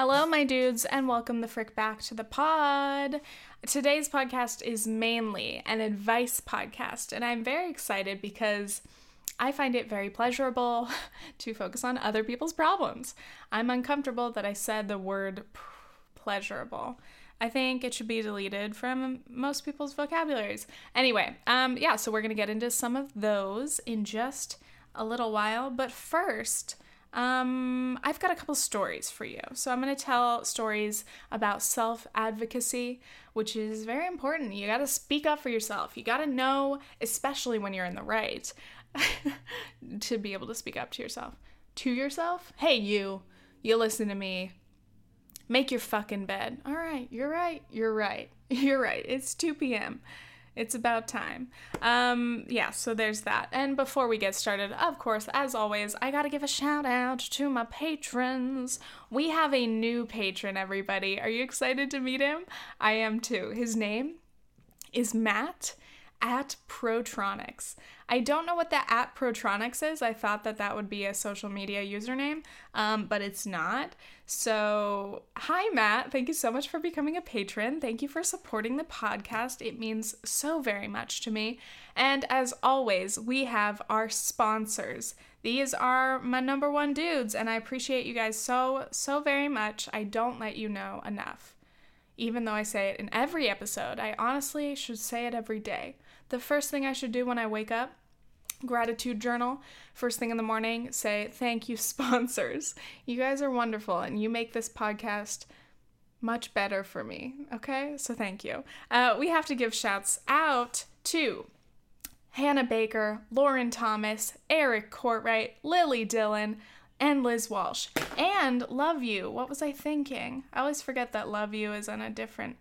Hello, my dudes, and welcome the frick back to the pod. Today's podcast is mainly an advice podcast, and I'm very excited because I find it very pleasurable to focus on other people's problems. I'm uncomfortable that I said the word pleasurable. I think it should be deleted from most people's vocabularies. Anyway, um, yeah, so we're gonna get into some of those in just a little while, but first, um, I've got a couple stories for you. So I'm going to tell stories about self advocacy, which is very important. You got to speak up for yourself. You got to know, especially when you're in the right, to be able to speak up to yourself. To yourself? Hey, you, you listen to me. Make your fucking bed. All right, you're right. You're right. You're right. It's 2 p.m. It's about time. Um, yeah, so there's that. And before we get started, of course, as always, I gotta give a shout out to my patrons. We have a new patron, everybody. Are you excited to meet him? I am too. His name is Matt at Protronics. I don't know what the at Protronics is. I thought that that would be a social media username, um, but it's not. So, hi, Matt. Thank you so much for becoming a patron. Thank you for supporting the podcast. It means so very much to me. And as always, we have our sponsors. These are my number one dudes, and I appreciate you guys so, so very much. I don't let you know enough. Even though I say it in every episode, I honestly should say it every day. The first thing I should do when I wake up gratitude journal first thing in the morning say thank you sponsors. You guys are wonderful and you make this podcast much better for me. Okay? So thank you. Uh, we have to give shouts out to hannah baker lauren thomas eric courtwright lily dillon and liz walsh. And love you. What was i thinking? I always forget that love you is in a different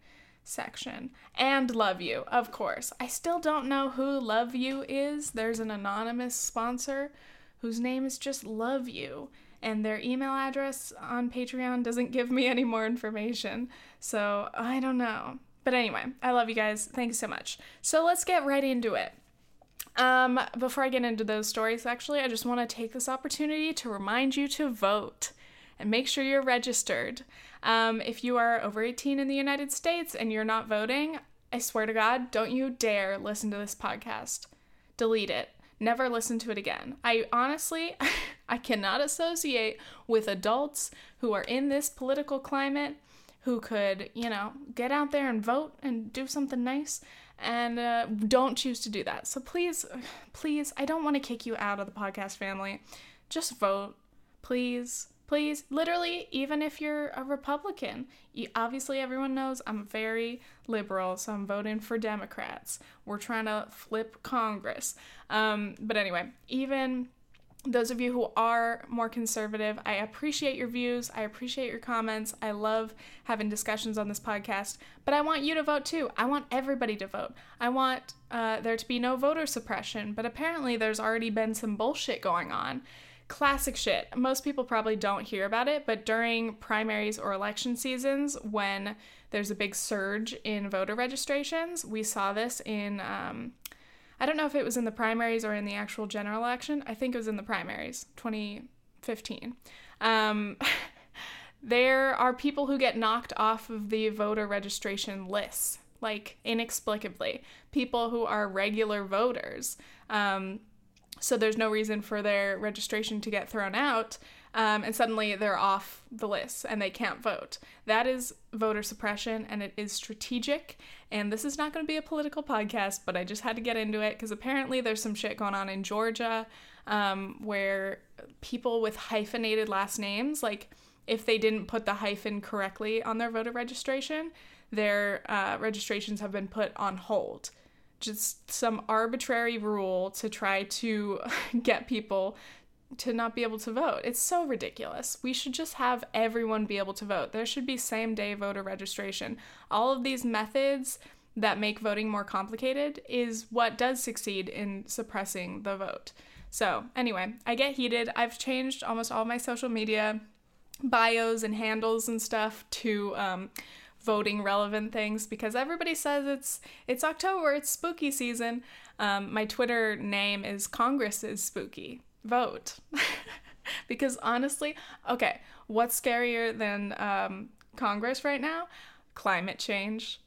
section. And Love You, of course. I still don't know who Love You is. There's an anonymous sponsor whose name is just Love You. And their email address on Patreon doesn't give me any more information. So I don't know. But anyway, I love you guys. Thanks so much. So let's get right into it. Um, before I get into those stories, actually, I just want to take this opportunity to remind you to vote and make sure you're registered. Um, if you are over 18 in the United States and you're not voting, I swear to God, don't you dare listen to this podcast. Delete it. Never listen to it again. I honestly, I cannot associate with adults who are in this political climate who could, you know, get out there and vote and do something nice and uh, don't choose to do that. So please, please, I don't want to kick you out of the podcast family. Just vote, please. Please, literally, even if you're a Republican, you, obviously everyone knows I'm very liberal, so I'm voting for Democrats. We're trying to flip Congress. Um, but anyway, even those of you who are more conservative, I appreciate your views. I appreciate your comments. I love having discussions on this podcast. But I want you to vote too. I want everybody to vote. I want uh, there to be no voter suppression. But apparently, there's already been some bullshit going on classic shit. Most people probably don't hear about it, but during primaries or election seasons, when there's a big surge in voter registrations, we saw this in, um, I don't know if it was in the primaries or in the actual general election. I think it was in the primaries, 2015. Um, there are people who get knocked off of the voter registration lists, like inexplicably. People who are regular voters. Um, so there's no reason for their registration to get thrown out um, and suddenly they're off the list and they can't vote. That is voter suppression and it is strategic. And this is not going to be a political podcast but i just had to get into it because apparently there's some shit going on in georgia um, where people with hyphenated last names like if they didn't put the hyphen correctly on their voter registration their uh, registrations have been put on hold just some arbitrary rule to try to get people to not be able to vote. It's so ridiculous. We should just have everyone be able to vote. There should be same day voter registration. All of these methods that make voting more complicated is what does succeed in suppressing the vote. So, anyway, I get heated. I've changed almost all my social media bios and handles and stuff to um, voting relevant things because everybody says it's it's October, it's spooky season. Um, my Twitter name is Congress is spooky. Vote. because honestly, okay, what's scarier than um, Congress right now? Climate change.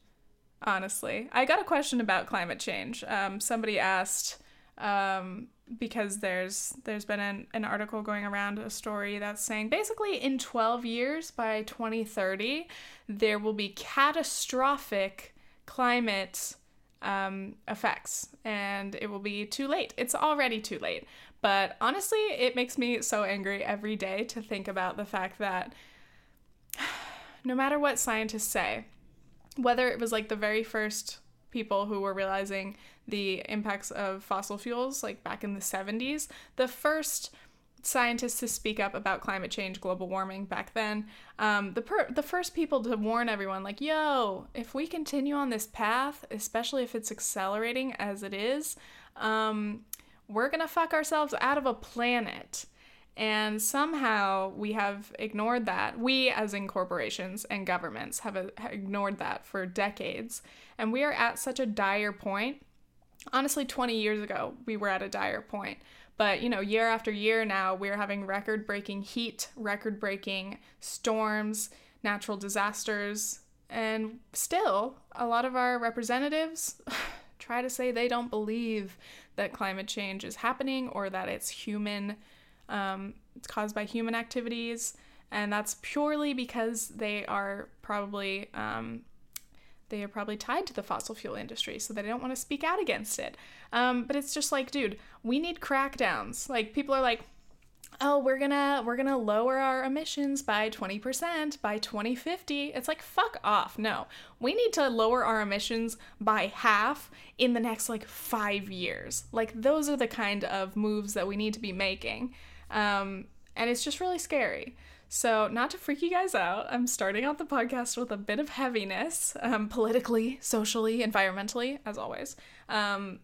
Honestly, I got a question about climate change. Um, somebody asked um, because there's there's been an, an article going around a story that's saying basically in 12 years by 2030 there will be catastrophic climate um, effects and it will be too late. It's already too late. But honestly, it makes me so angry every day to think about the fact that no matter what scientists say, whether it was like the very first people who were realizing the impacts of fossil fuels, like back in the 70s, the first scientists to speak up about climate change, global warming back then. Um, the per- the first people to warn everyone, like, yo, if we continue on this path, especially if it's accelerating as it is, um, we're gonna fuck ourselves out of a planet. And somehow we have ignored that. We, as in corporations and governments, have uh, a, ignored that for decades. And we are at such a dire point. Honestly, 20 years ago, we were at a dire point. But, you know, year after year now, we're having record breaking heat, record breaking storms, natural disasters. And still, a lot of our representatives try to say they don't believe that climate change is happening or that it's human, um, it's caused by human activities. And that's purely because they are probably um, they are probably tied to the fossil fuel industry, so they don't want to speak out against it. Um, but it's just like, dude, we need crackdowns. Like people are like, oh, we're gonna we're gonna lower our emissions by 20% by 2050. It's like fuck off. No. We need to lower our emissions by half in the next like 5 years. Like those are the kind of moves that we need to be making. Um, and it's just really scary. So, not to freak you guys out, I'm starting out the podcast with a bit of heaviness, um, politically, socially, environmentally, as always. Um,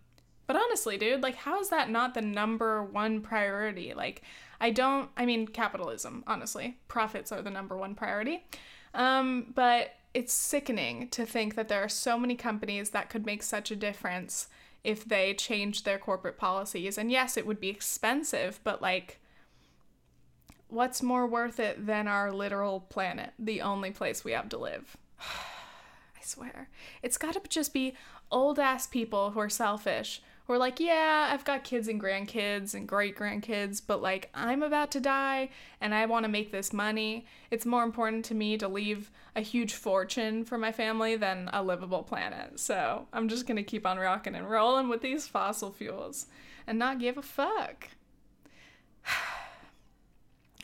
but honestly, dude, like, how is that not the number one priority? Like, I don't, I mean, capitalism, honestly. Profits are the number one priority. Um, but it's sickening to think that there are so many companies that could make such a difference if they changed their corporate policies. And yes, it would be expensive, but like, what's more worth it than our literal planet, the only place we have to live? I swear. It's gotta just be old ass people who are selfish, who are like, yeah, I've got kids and grandkids and great grandkids, but like, I'm about to die and I wanna make this money. It's more important to me to leave a huge fortune for my family than a livable planet. So I'm just gonna keep on rocking and rolling with these fossil fuels and not give a fuck.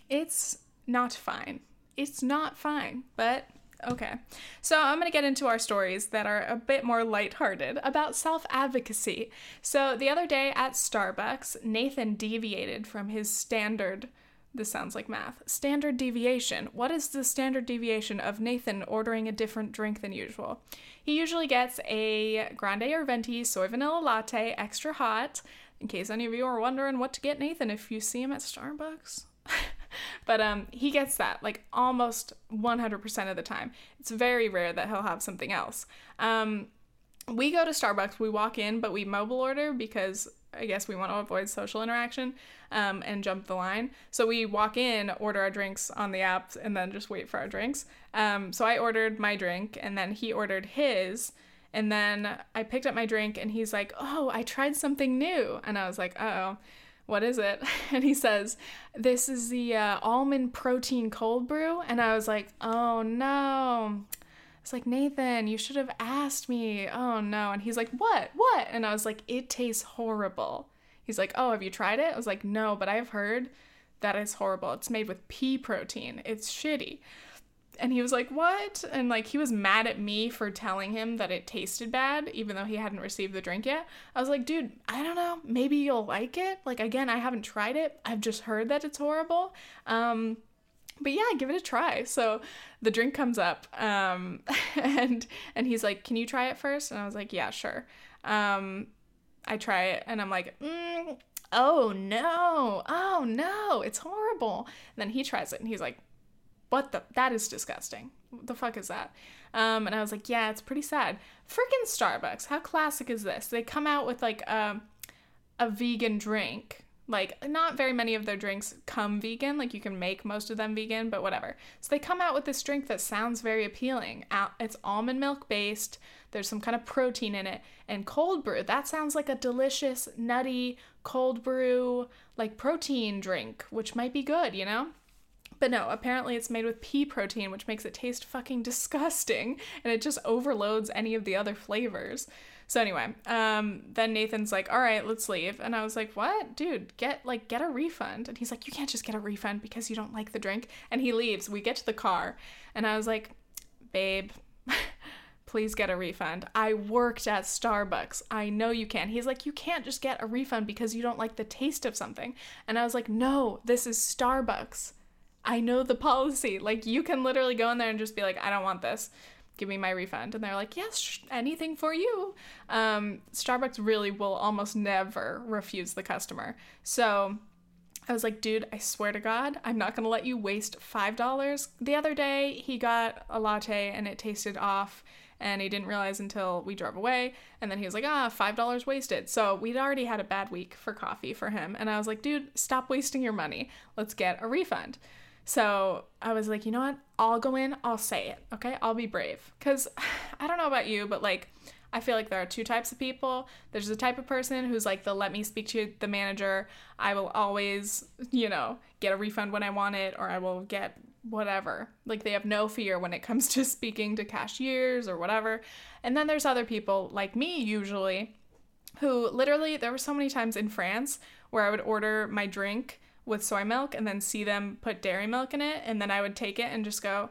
It's not fine. It's not fine, but okay. So I'm going to get into our stories that are a bit more lighthearted about self advocacy. So the other day at Starbucks, Nathan deviated from his standard. This sounds like math. Standard deviation. What is the standard deviation of Nathan ordering a different drink than usual? He usually gets a grande or venti soy vanilla latte, extra hot. In case any of you are wondering what to get Nathan if you see him at Starbucks. but um, he gets that like almost 100% of the time. It's very rare that he'll have something else. Um, we go to Starbucks, we walk in, but we mobile order because I guess we want to avoid social interaction um, and jump the line. So we walk in, order our drinks on the app, and then just wait for our drinks. Um, so I ordered my drink, and then he ordered his. And then I picked up my drink, and he's like, Oh, I tried something new. And I was like, Oh what is it? And he says, this is the uh, almond protein cold brew. And I was like, oh no. It's like, Nathan, you should have asked me. Oh no. And he's like, what? What? And I was like, it tastes horrible. He's like, oh, have you tried it? I was like, no, but I've heard that it's horrible. It's made with pea protein. It's shitty and he was like, "What?" And like he was mad at me for telling him that it tasted bad even though he hadn't received the drink yet. I was like, "Dude, I don't know. Maybe you'll like it." Like again, I haven't tried it. I've just heard that it's horrible. Um but yeah, give it a try. So the drink comes up um and and he's like, "Can you try it first? And I was like, "Yeah, sure." Um I try it and I'm like, mm, "Oh no. Oh no. It's horrible." And then he tries it and he's like, what the that is disgusting what the fuck is that um, and i was like yeah it's pretty sad freaking starbucks how classic is this they come out with like a vegan drink Like, not very many of their drinks come vegan. Like, you can make most of them vegan, but whatever. So, they come out with this drink that sounds very appealing. It's almond milk based, there's some kind of protein in it. And cold brew, that sounds like a delicious, nutty, cold brew, like protein drink, which might be good, you know? But no, apparently it's made with pea protein, which makes it taste fucking disgusting, and it just overloads any of the other flavors. So anyway, um, then Nathan's like, "All right, let's leave," and I was like, "What, dude? Get like get a refund." And he's like, "You can't just get a refund because you don't like the drink." And he leaves. We get to the car, and I was like, "Babe." please get a refund. I worked at Starbucks. I know you can. He's like, you can't just get a refund because you don't like the taste of something. And I was like, no, this is Starbucks. I know the policy. Like, you can literally go in there and just be like, I don't want this. Give me my refund. And they're like yes anything for you. Um, starbucks really will almost never refuse the customer. So i was like dude i swear to god i'm not going to let you waste five dollars. The other day he got a latte and it tasted off and he didn't realize until we drove away. And then he was like ah five dollars wasted. So we'd already had a bad week for coffee for him. And i was like dude stop wasting your money. Let's get a refund so I was like, you know what? I'll go in, I'll say it, okay? I'll be brave. Because I don't know about you, but like, I feel like there are two types of people. There's the type of person who's like, they'll let me speak to the manager. I will always, you know, get a refund when I want it, or I will get whatever. Like, they have no fear when it comes to speaking to cashiers or whatever. And then there's other people, like me usually, who literally, there were so many times in France where I would order my drink with soy milk and then see them put dairy milk in it and then I would take it and just go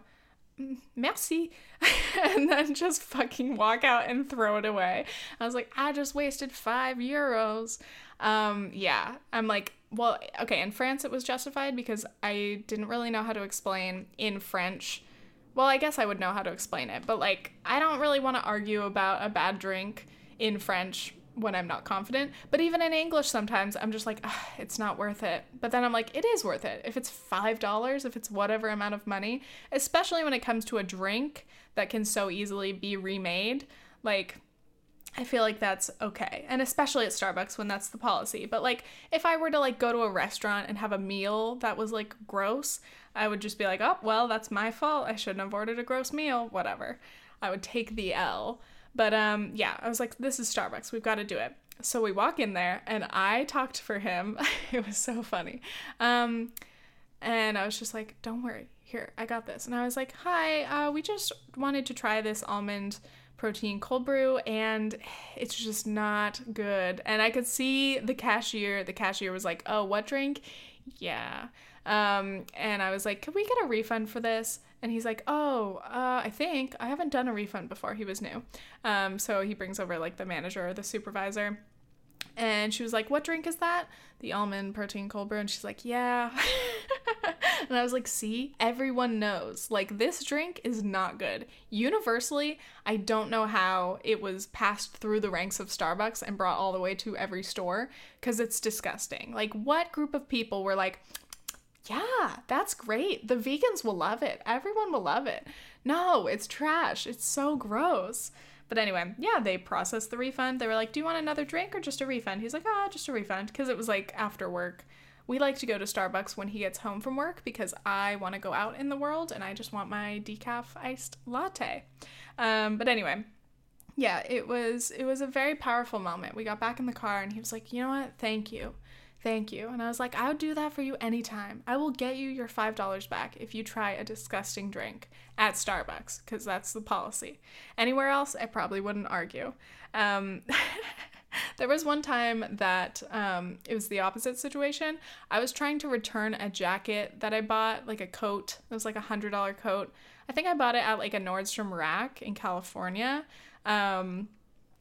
mm, merci and then just fucking walk out and throw it away. I was like, I just wasted 5 euros. Um yeah, I'm like, well, okay, in France it was justified because I didn't really know how to explain in French. Well, I guess I would know how to explain it, but like I don't really want to argue about a bad drink in French when I'm not confident. But even in English, sometimes I'm just like, it's not worth it. But then I'm like, it is worth it. If it's $5, if it's whatever amount of money, especially when it comes to a drink that can so easily be remade, like, I feel like that's okay. And especially at Starbucks when that's the policy. But like if I were to like go to a restaurant and have a meal that was like gross, I would just be like, "Oh, well, that's my fault. I shouldn't have ordered a gross meal, whatever." I would take the L. But um, yeah, I was like, this is Starbucks. We've got to do it. So we walk in there, and I talked for him. it was so funny. Um, and I was just like, don't worry, here, I got this. And I was like, hi, uh, we just wanted to try this almond protein cold brew and it's just not good. And I could see the cashier, the cashier was like, "Oh, what drink?" Yeah. Um and I was like, "Can we get a refund for this?" And he's like, oh, uh, I think I haven't done a refund before. He was new. Um, so he brings over like the manager or the supervisor. And she was like, What drink is that? The almond protein cold brew. And she's like, Yeah. and I was like, See, everyone knows. Like, this drink is not good. Universally, I don't know how it was passed through the ranks of Starbucks and brought all the way to every store because it's disgusting. Like, what group of people were like, yeah, that's great. The vegans will love it. Everyone will love it. No, it's trash. It's so gross. But anyway, yeah, they processed the refund. They were like, Do you want another drink or just a refund? He's like, Ah, just a refund. Because it was like after work. We like to go to Starbucks when he gets home from work because I want to go out in the world and I just want my decaf iced latte. Um, but anyway, yeah, it was it was a very powerful moment. We got back in the car and he was like, "You know what? Thank you. Thank you. And I was like, I would do that for you anytime. I will get you your $5 back if you try a disgusting drink at Starbucks, because that's the policy. Anywhere else, I probably wouldn't argue. Um, there was one time that um, it was the opposite situation. I was trying to return a jacket that I bought, like a coat. It was like a $100 coat. I think I bought it at like a Nordstrom rack in California. Um,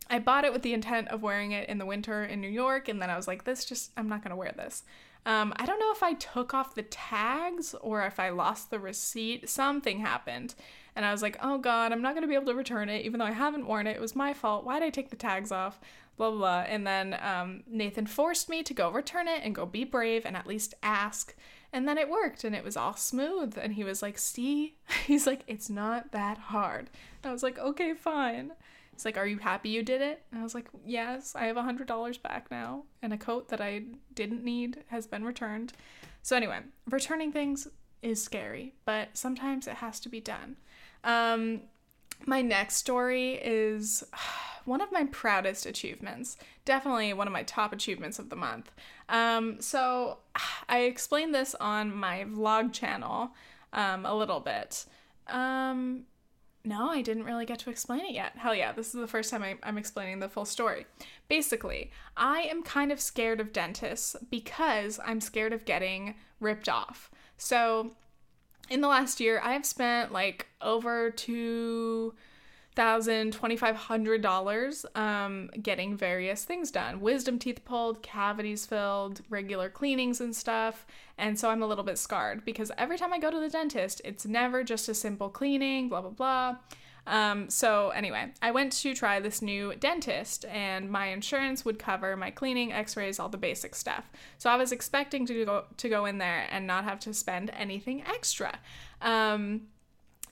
I bought it with the intent of wearing it in the winter in New York, and then I was like, this just, I'm not gonna wear this. Um, I don't know if I took off the tags or if I lost the receipt. Something happened. And I was like, oh God, I'm not gonna be able to return it, even though I haven't worn it. It was my fault. Why did I take the tags off? Blah, blah, blah. And then um, Nathan forced me to go return it and go be brave and at least ask. And then it worked and it was all smooth. And he was like, see? He's like, it's not that hard. And I was like, okay, fine. He's like, Are you happy you did it? And I was like, Yes, I have a $100 back now. And a coat that I didn't need has been returned. So, anyway, returning things is scary, but sometimes it has to be done. Um, my next story is one of my proudest achievements. Definitely one of my top achievements of the month. Um, so I explained this on my vlog channel um, a little bit. Um, no, I didn't really get to explain it yet. Hell yeah, this is the first time I, I'm explaining the full story. Basically, I am kind of scared of dentists because I'm scared of getting ripped off. So in the last year, I have spent like over two thousand twenty five hundred dollars um getting various things done wisdom teeth pulled cavities filled regular cleanings and stuff and so i'm a little bit scarred because every time i go to the dentist it's never just a simple cleaning blah blah blah um, so anyway, I went to try this new dentist, and my insurance would cover my cleaning, X-rays, all the basic stuff. So I was expecting to go to go in there and not have to spend anything extra. Um,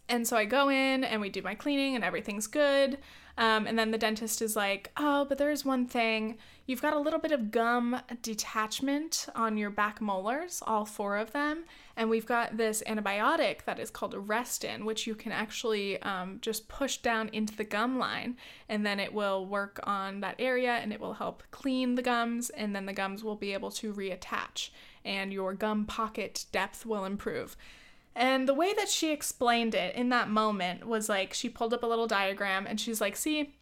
and so I go in and we do my cleaning and everything's good. Um, and then the dentist is like, oh, but there is one thing. You've got a little bit of gum detachment on your back molars, all four of them. And we've got this antibiotic that is called Arestin, which you can actually um, just push down into the gum line. And then it will work on that area and it will help clean the gums. And then the gums will be able to reattach and your gum pocket depth will improve. And the way that she explained it in that moment was like she pulled up a little diagram and she's like, see,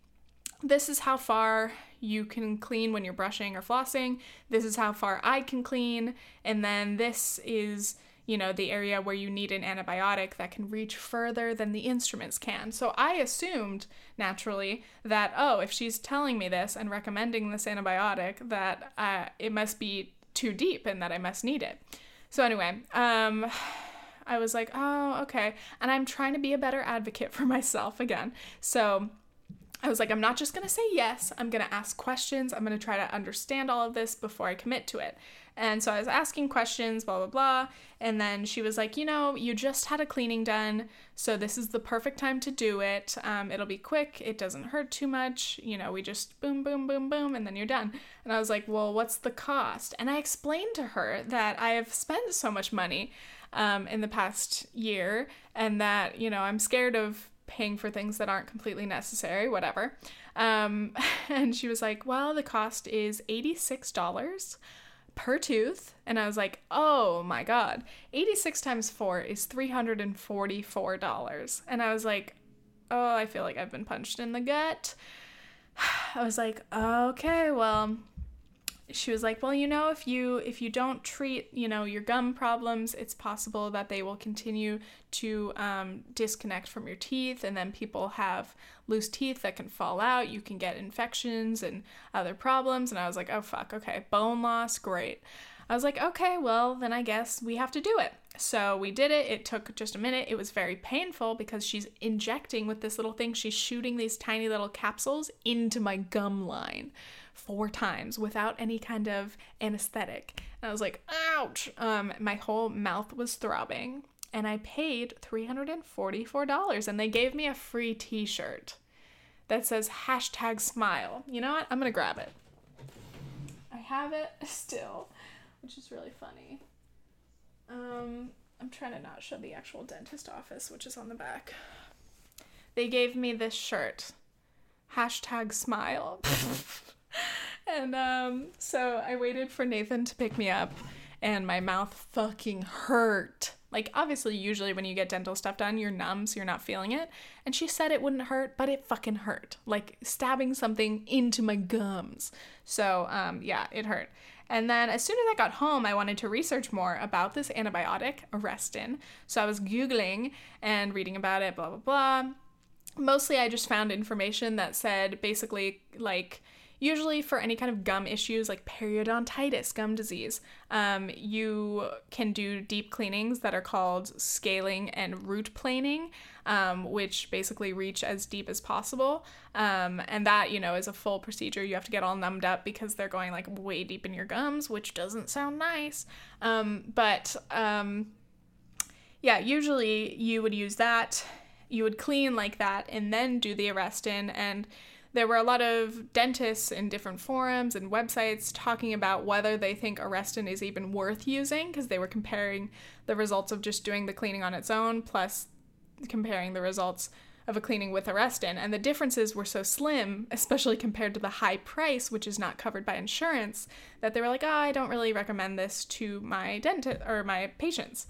this is how far you can clean when you're brushing or flossing. This is how far I can clean. And then this is, you know, the area where you need an antibiotic that can reach further than the instruments can. So I assumed naturally that, oh, if she's telling me this and recommending this antibiotic, that uh, it must be too deep and that I must need it. So anyway, um, I was like, oh, okay. And I'm trying to be a better advocate for myself again. So I was like, I'm not just going to say yes. I'm going to ask questions. I'm going to try to understand all of this before I commit to it. And so I was asking questions, blah, blah, blah. And then she was like, You know, you just had a cleaning done. So this is the perfect time to do it. Um, it'll be quick. It doesn't hurt too much. You know, we just boom, boom, boom, boom, and then you're done. And I was like, Well, what's the cost? And I explained to her that I have spent so much money um, in the past year and that, you know, I'm scared of paying for things that aren't completely necessary, whatever. Um, and she was like, well, the cost is $86 per tooth. And I was like, oh my God, 86 times four is $344. And I was like, oh, I feel like I've been punched in the gut. I was like, okay, well, she was like, "Well, you know, if you if you don't treat, you know, your gum problems, it's possible that they will continue to um, disconnect from your teeth, and then people have loose teeth that can fall out. You can get infections and other problems." And I was like, "Oh fuck, okay, bone loss, great." I was like, "Okay, well, then I guess we have to do it." So we did it. It took just a minute. It was very painful because she's injecting with this little thing. She's shooting these tiny little capsules into my gum line four times without any kind of anesthetic. And I was like, ouch. Um, my whole mouth was throbbing. And I paid $344 and they gave me a free t shirt that says hashtag smile. You know what? I'm gonna grab it. I have it still, which is really funny. Um, I'm trying to not show the actual dentist office, which is on the back. They gave me this shirt. Hashtag smile. and um, so I waited for Nathan to pick me up, and my mouth fucking hurt. Like, obviously, usually when you get dental stuff done, you're numb, so you're not feeling it. And she said it wouldn't hurt, but it fucking hurt. Like stabbing something into my gums. So, um, yeah, it hurt. And then as soon as I got home, I wanted to research more about this antibiotic, Arestin. So I was Googling and reading about it, blah, blah, blah. Mostly I just found information that said basically like usually for any kind of gum issues like periodontitis, gum disease, um, you can do deep cleanings that are called scaling and root planing, um, which basically reach as deep as possible. Um, and that, you know, is a full procedure. You have to get all numbed up because they're going like way deep in your gums, which doesn't sound nice. Um, but um, yeah, usually you would use that you would clean like that and then do the Arestin. And there were a lot of dentists in different forums and websites talking about whether they think Arestin is even worth using because they were comparing the results of just doing the cleaning on its own plus comparing the results of a cleaning with Arestin. and the differences were so slim, especially compared to the high price, which is not covered by insurance, that they were like, oh, I don't really recommend this to my dentist or my patients.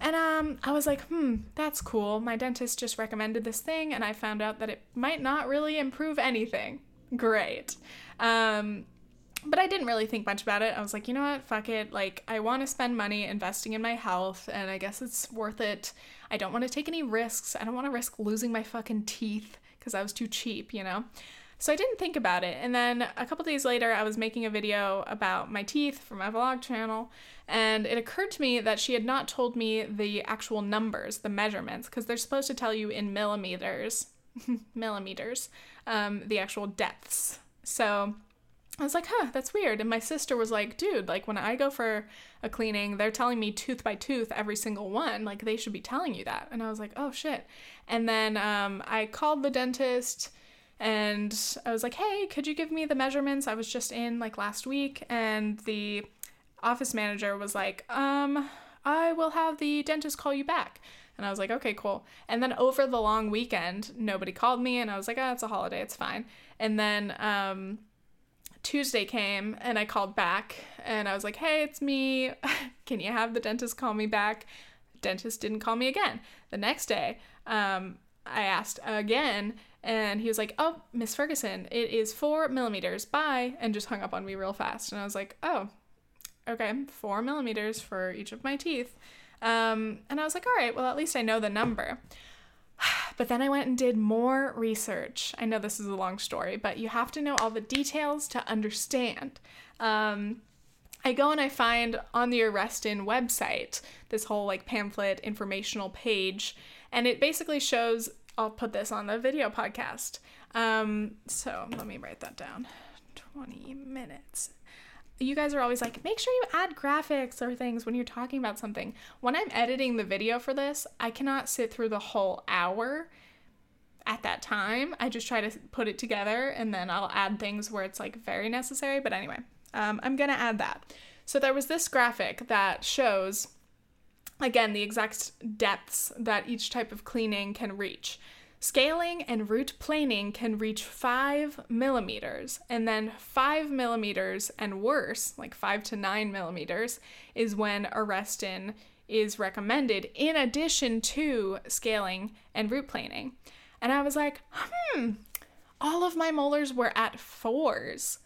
And um, I was like, hmm, that's cool. My dentist just recommended this thing, and I found out that it might not really improve anything. Great. Um, but I didn't really think much about it. I was like, you know what? Fuck it. Like, I want to spend money investing in my health, and I guess it's worth it. I don't want to take any risks. I don't want to risk losing my fucking teeth because I was too cheap, you know? So I didn't think about it. And then a couple days later, I was making a video about my teeth for my vlog channel, and it occurred to me that she had not told me the actual numbers, the measurements, because they're supposed to tell you in millimeters, millimeters, um, the actual depths. So I was like, huh, that's weird. And my sister was like, dude, like when I go for a cleaning, they're telling me tooth by tooth every single one. Like they should be telling you that. And I was like, oh shit. And then um, I called the dentist and I was like, hey, could you give me the measurements? I was just in like last week. And the office manager was like, um, I will have the dentist call you back. And I was like, okay, cool. And then over the long weekend, nobody called me. And I was like, oh, it's a holiday. It's fine. And then, um, Tuesday came and I called back and I was like, hey, it's me. Can you have the dentist call me back? Dentist didn't call me again. The next day, um, I asked again and he was like, oh, Miss Ferguson, it is four millimeters. Bye. And just hung up on me real fast. And I was like, oh, okay, four millimeters for each of my teeth. Um, and I was like, all right, well, at least I know the number. But then I went and did more research. I know this is a long story, but you have to know all the details to understand. Um, I go and I find on the Arestin website this whole like pamphlet informational page, and it basically shows. I'll put this on the video podcast. Um, so let me write that down. 20 minutes you guys are always like, make sure you add graphics or things when you're talking about something. When I'm editing the video for this, I cannot sit through the whole hour at that time. I just try to put it together and then I'll add things where it's like very necessary. But anyway, um, I'm gonna add that. So there was this graphic that shows, again, the exact depths that each type of cleaning can reach. Scaling and root planing can reach 5 millimeters, and then 5 millimeters and worse, like 5 to 9 millimeters, is when Arestin is recommended in addition to scaling and root planing. And I was like, hmm, all of my molars were at fours,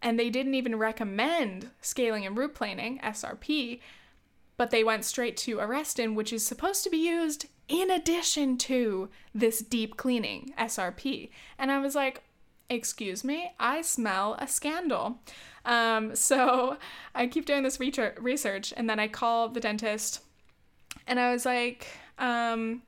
and they didn't even recommend scaling and root planing, SRP, but they went straight to arestin, which is supposed to be used in addition to this deep cleaning SRP. And I was like, excuse me, I smell a scandal. Um, so I keep doing this research, and then I call the dentist, and I was like, um,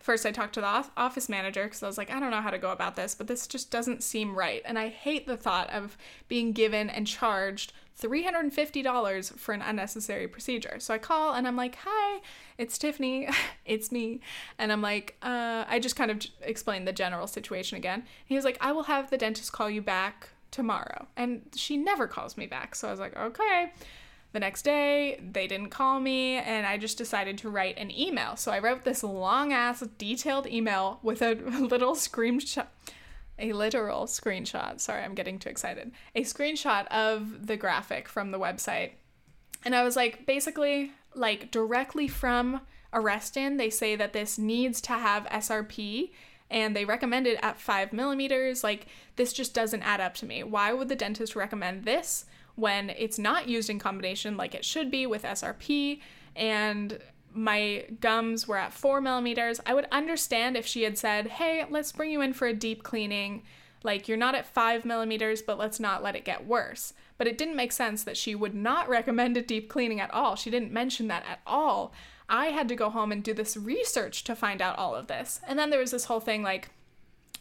first I talked to the office manager because I was like, I don't know how to go about this, but this just doesn't seem right. And I hate the thought of being given and charged $350 for an unnecessary procedure. So I call and I'm like, Hi, it's Tiffany. it's me. And I'm like, uh, I just kind of explained the general situation again. He was like, I will have the dentist call you back tomorrow. And she never calls me back. So I was like, Okay. The next day, they didn't call me, and I just decided to write an email. So I wrote this long ass, detailed email with a little screenshot a literal screenshot. Sorry, I'm getting too excited. A screenshot of the graphic from the website. And I was like, basically, like directly from Arestin, they say that this needs to have SRP and they recommend it at five millimeters. Like, this just doesn't add up to me. Why would the dentist recommend this when it's not used in combination like it should be with SRP? And my gums were at four millimeters. I would understand if she had said, hey, let's bring you in for a deep cleaning. Like, you're not at five millimeters, but let's not let it get worse. But it didn't make sense that she would not recommend a deep cleaning at all. She didn't mention that at all. I had to go home and do this research to find out all of this. And then there was this whole thing like,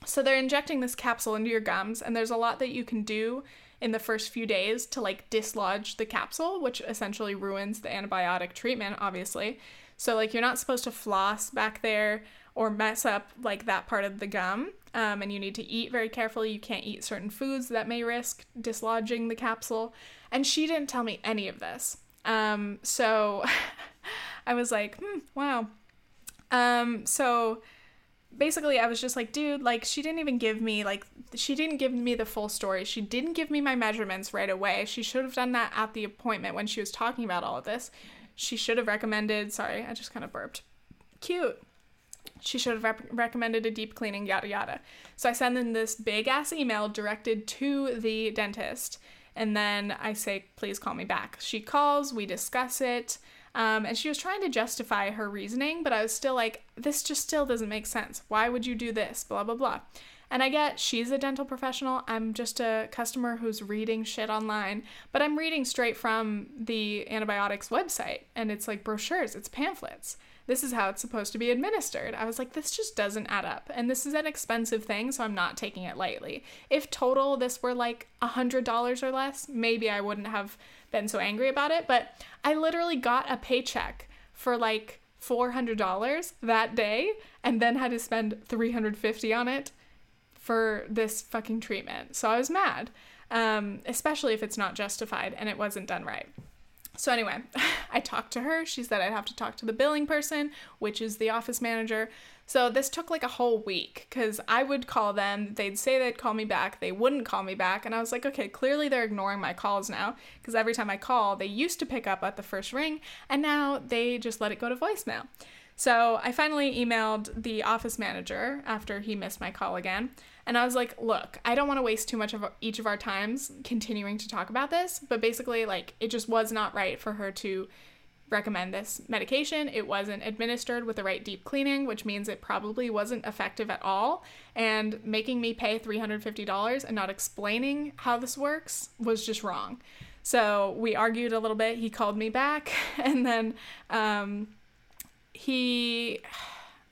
so they're injecting this capsule into your gums, and there's a lot that you can do in the first few days to like dislodge the capsule, which essentially ruins the antibiotic treatment, obviously. So, like, you're not supposed to floss back there or mess up like that part of the gum. Um, and you need to eat very carefully. You can't eat certain foods that may risk dislodging the capsule. And she didn't tell me any of this. Um, so I was like, hmm, wow. Um, so basically I was just like, dude, like she didn't even give me like she didn't give me the full story. She didn't give me my measurements right away. She should have done that at the appointment when she was talking about all of this. She should have recommended, sorry, I just kind of burped. Cute. She should have rep- recommended a deep cleaning, yada yada. So I send in this big ass email directed to the dentist, and then I say, please call me back. She calls, we discuss it. Um, and she was trying to justify her reasoning, but I was still like, this just still doesn't make sense. Why would you do this? Blah, blah, blah. And I get she's a dental professional. I'm just a customer who's reading shit online, but I'm reading straight from the antibiotics website and it's like brochures, it's pamphlets. This is how it's supposed to be administered. I was like, this just doesn't add up. And this is an expensive thing, so I'm not taking it lightly. If total this were like a $100 or less, maybe I wouldn't have been so angry about it, but I literally got a paycheck for like $400 that day and then had to spend 350 on it for this fucking treatment. So I was mad, um, especially if it's not justified and it wasn't done right. So, anyway, I talked to her. She said I'd have to talk to the billing person, which is the office manager. So, this took like a whole week because I would call them. They'd say they'd call me back. They wouldn't call me back. And I was like, okay, clearly they're ignoring my calls now because every time I call, they used to pick up at the first ring and now they just let it go to voicemail. So, I finally emailed the office manager after he missed my call again. And I was like, look, I don't want to waste too much of each of our times continuing to talk about this, but basically, like, it just was not right for her to recommend this medication. It wasn't administered with the right deep cleaning, which means it probably wasn't effective at all. And making me pay $350 and not explaining how this works was just wrong. So we argued a little bit. He called me back, and then um, he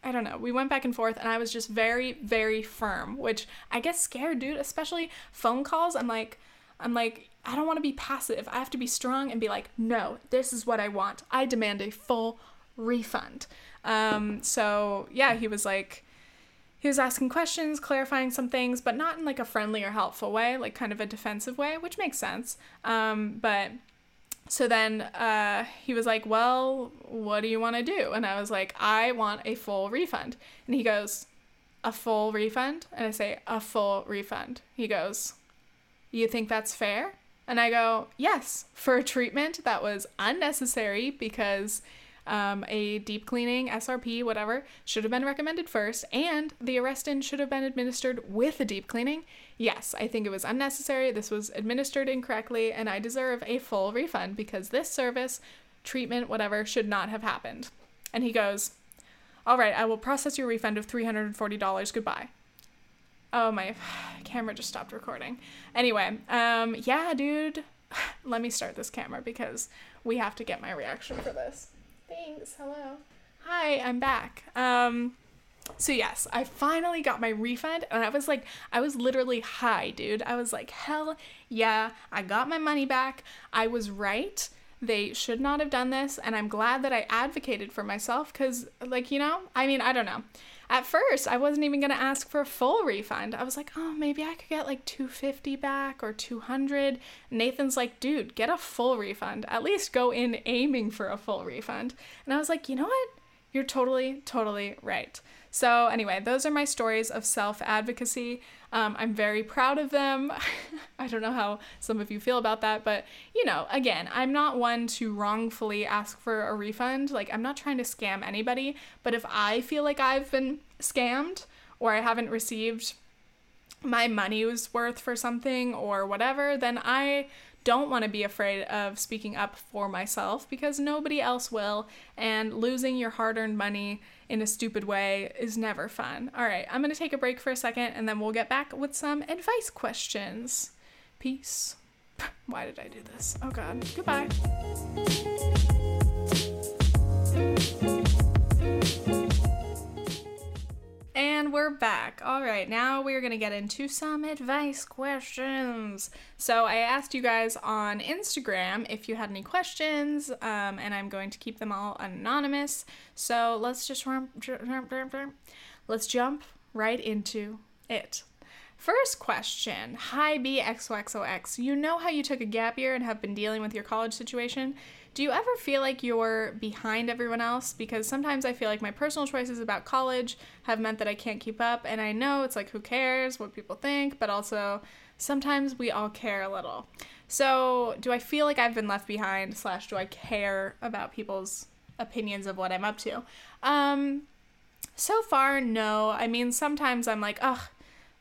I don't know. We went back and forth, and I was just very, very firm, which I get scared, dude. Especially phone calls. I'm like, I'm like, I don't want to be passive. I have to be strong and be like, no, this is what I want. I demand a full refund. Um, so yeah, he was like, he was asking questions, clarifying some things, but not in like a friendly or helpful way, like kind of a defensive way, which makes sense. Um, but so then uh, he was like, Well, what do you want to do? And I was like, I want a full refund. And he goes, A full refund? And I say, A full refund. He goes, You think that's fair? And I go, Yes, for a treatment that was unnecessary because um, a deep cleaning, SRP, whatever, should have been recommended first, and the arestin should have been administered with a deep cleaning. Yes, I think it was unnecessary. This was administered incorrectly, and I deserve a full refund because this service, treatment, whatever, should not have happened. And he goes, All right, I will process your refund of $340. Goodbye. Oh, my camera just stopped recording. Anyway, um, yeah, dude. Let me start this camera because we have to get my reaction for this. Thanks. Hello. Hi, I'm back. Um so yes, I finally got my refund and I was like I was literally high, dude. I was like, "Hell yeah, I got my money back. I was right. They should not have done this and I'm glad that I advocated for myself cuz like, you know, I mean, I don't know. At first, I wasn't even going to ask for a full refund. I was like, "Oh, maybe I could get like 250 back or 200." Nathan's like, "Dude, get a full refund. At least go in aiming for a full refund." And I was like, "You know what? You're totally, totally right." So, anyway, those are my stories of self advocacy. Um, I'm very proud of them. I don't know how some of you feel about that, but you know, again, I'm not one to wrongfully ask for a refund. Like, I'm not trying to scam anybody, but if I feel like I've been scammed or I haven't received my money was worth for something or whatever, then I don't want to be afraid of speaking up for myself because nobody else will, and losing your hard earned money in a stupid way is never fun. All right, I'm going to take a break for a second and then we'll get back with some advice questions. Peace. Why did I do this? Oh god. Goodbye. And we're back. All right, now we're going to get into some advice questions. So, I asked you guys on Instagram if you had any questions, um, and I'm going to keep them all anonymous. So, let's just let's jump right into it. First question Hi BXOXOX. You know how you took a gap year and have been dealing with your college situation? Do you ever feel like you're behind everyone else? Because sometimes I feel like my personal choices about college have meant that I can't keep up, and I know it's like, who cares what people think, but also sometimes we all care a little. So, do I feel like I've been left behind, slash, do I care about people's opinions of what I'm up to? Um, so far, no. I mean, sometimes I'm like, ugh,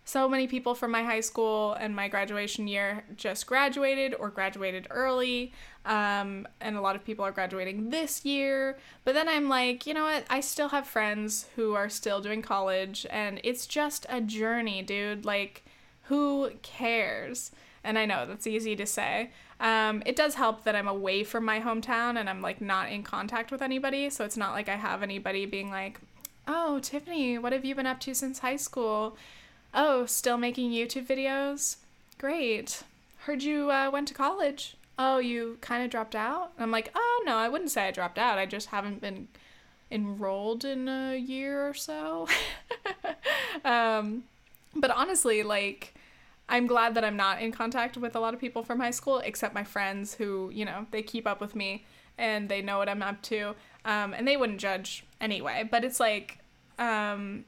so many people from my high school and my graduation year just graduated or graduated early. Um, and a lot of people are graduating this year. But then I'm like, you know what? I still have friends who are still doing college, and it's just a journey, dude. Like, who cares? And I know that's easy to say. Um, it does help that I'm away from my hometown and I'm like not in contact with anybody. So it's not like I have anybody being like, oh, Tiffany, what have you been up to since high school? Oh, still making YouTube videos? Great. Heard you uh, went to college. Oh, you kind of dropped out? I'm like, oh, no, I wouldn't say I dropped out. I just haven't been enrolled in a year or so. um, but honestly, like, I'm glad that I'm not in contact with a lot of people from high school, except my friends who, you know, they keep up with me and they know what I'm up to. Um, and they wouldn't judge anyway. But it's like, um,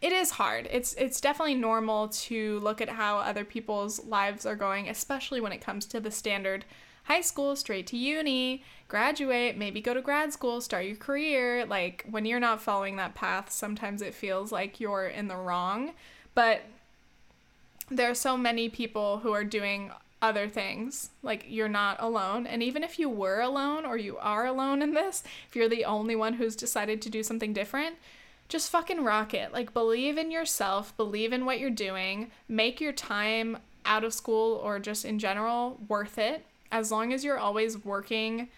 it is hard. It's it's definitely normal to look at how other people's lives are going, especially when it comes to the standard high school straight to uni, graduate, maybe go to grad school, start your career. Like when you're not following that path, sometimes it feels like you're in the wrong. But there are so many people who are doing other things. Like you're not alone. And even if you were alone or you are alone in this, if you're the only one who's decided to do something different, just fucking rock it. Like, believe in yourself, believe in what you're doing, make your time out of school or just in general worth it. As long as you're always working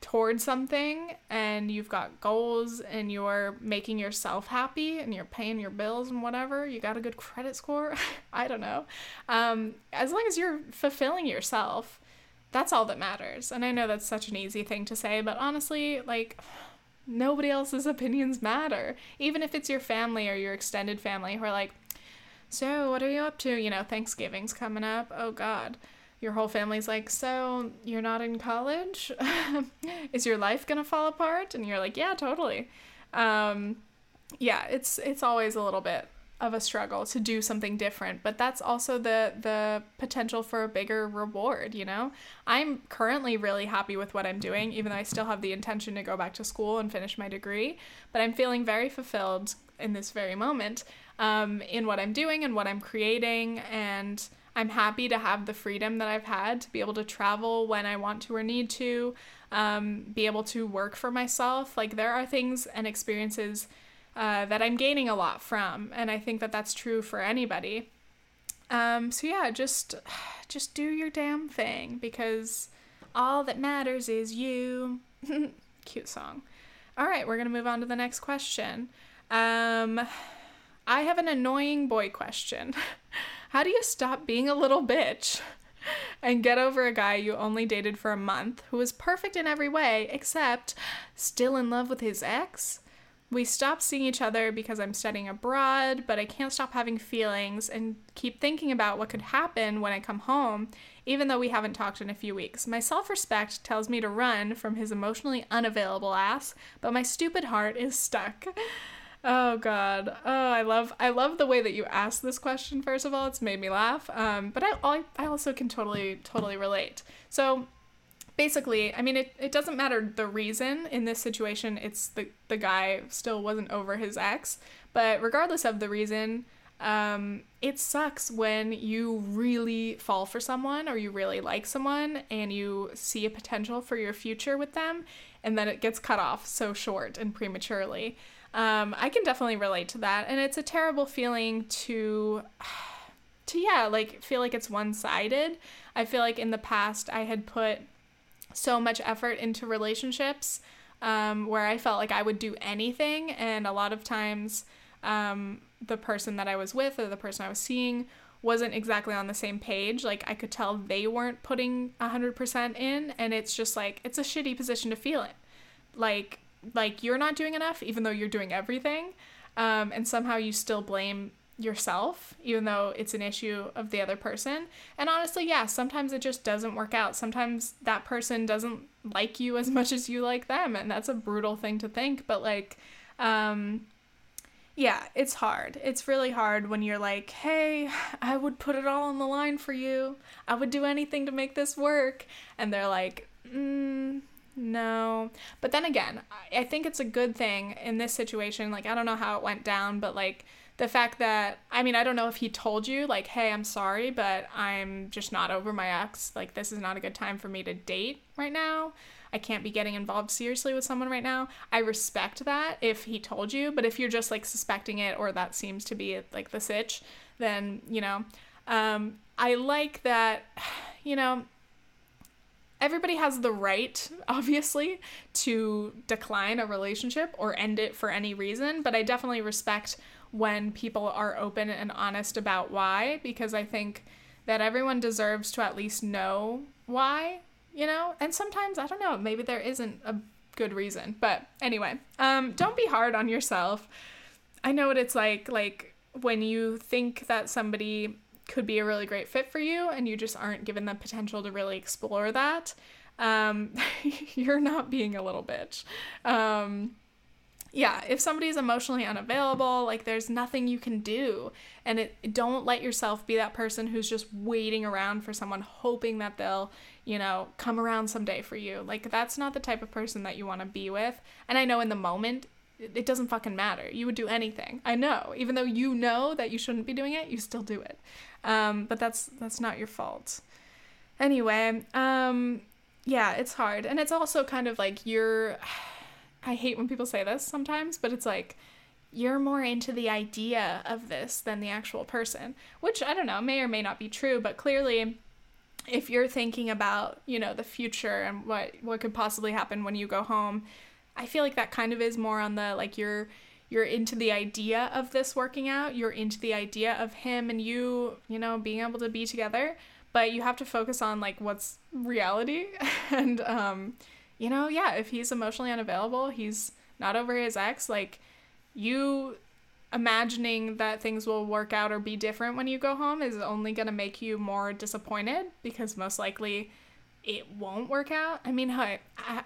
towards something and you've got goals and you're making yourself happy and you're paying your bills and whatever, you got a good credit score. I don't know. Um, as long as you're fulfilling yourself, that's all that matters. And I know that's such an easy thing to say, but honestly, like, nobody else's opinions matter. Even if it's your family or your extended family who are like, so what are you up to? You know, Thanksgiving's coming up. Oh God. Your whole family's like, so you're not in college? Is your life gonna fall apart? And you're like, yeah, totally. Um, yeah, it's it's always a little bit of a struggle to do something different but that's also the the potential for a bigger reward you know? I'm currently really happy with what i'm doing even though i still have the intention to go back to school and finish my degree but i'm feeling very fulfilled in this very moment um, in what i'm doing and what i'm creating and i'm happy to have the freedom that i've had to be able to travel when i want to or need to um, be able to work for myself. Like there are things and experiences uh, that I'm gaining a lot from, and I think that that's true for anybody. Um, so yeah, just just do your damn thing because all that matters is you. Cute song. All right, we're gonna move on to the next question. Um, I have an annoying boy question. How do you stop being a little bitch? and get over a guy you only dated for a month who is perfect in every way except still in love with his ex? We stopped seeing each other because I'm studying abroad, but I can't stop having feelings and keep thinking about what could happen when I come home, even though we haven't talked in a few weeks. My self respect tells me to run from his emotionally unavailable ass, but my stupid heart is stuck. Oh God. Oh, I love I love the way that you asked this question. First of all, it's made me laugh. Um, but I I also can totally totally relate. So basically, I mean, it, it doesn't matter the reason in this situation. It's the, the guy still wasn't over his ex. But regardless of the reason, um, it sucks when you really fall for someone or you really like someone and you see a potential for your future with them and then it gets cut off so short and prematurely. Um, I can definitely relate to that. And it's a terrible feeling to. To yeah, like feel like it's one sided. I feel like in the past I had put so much effort into relationships um, where I felt like I would do anything. And a lot of times um, the person that I was with or the person I was seeing wasn't exactly on the same page. Like I could tell they weren't putting 100% in and it's just like it's a shitty position to feel it. Like like you're not doing enough even though you're doing everything. Um, and somehow you still blame yourself even though it's an issue of the other person. And honestly, yeah, sometimes it just doesn't work out. Sometimes that person doesn't like you as much as you like them and that's a brutal thing to think, but like um yeah, it's hard. It's really hard when you're like, hey, I would put it all on the line for you. I would do anything to make this work. And they're like, mm, no. But then again, I think it's a good thing in this situation. Like, I don't know how it went down, but like, the fact that I mean I don't know if he told you like hey I'm sorry but I'm just not over my ex. Like this is not a good time for me to date right now. I can't be getting involved seriously with someone right now. I respect that if he told you, but if you're just like suspecting it or that seems to be like the sitch, then, you know, um, I like that, you know, everybody has the right, obviously, to decline a relationship or end it for any reason, but I definitely respect when people are open and honest about why because I think that everyone deserves to at least know why you know? And sometimes, I don't know, maybe there isn't a good reason. But anyway, um, don't be hard on yourself. I know what it's like, like when you think that somebody could be a really great fit for you and you just aren't given the potential to really explore that. Um, you're not being a little bitch. Um, yeah, if somebody's emotionally unavailable, like there's nothing you can do. And it don't let yourself be that person who's just waiting around for someone hoping that they'll you know, come around someday for you. Like, that's not the type of person that you want to be with. And I know in the moment, it doesn't fucking matter. You would do anything. I know. Even though you know that you shouldn't be doing it, you still do it. Um, but that's that's not your fault. Anyway, um, yeah, it's hard. And it's also kind of like you're I hate when people say this sometimes, but it's like you're more into the idea of this than the actual person, which I don't know, may or may not be true, but clearly if you're thinking about, you know, the future and what what could possibly happen when you go home, I feel like that kind of is more on the like you're you're into the idea of this working out, you're into the idea of him and you, you know, being able to be together, but you have to focus on like what's reality and um you know, yeah, if he's emotionally unavailable, he's not over his ex, like you imagining that things will work out or be different when you go home is only going to make you more disappointed because most likely it won't work out. I mean, I,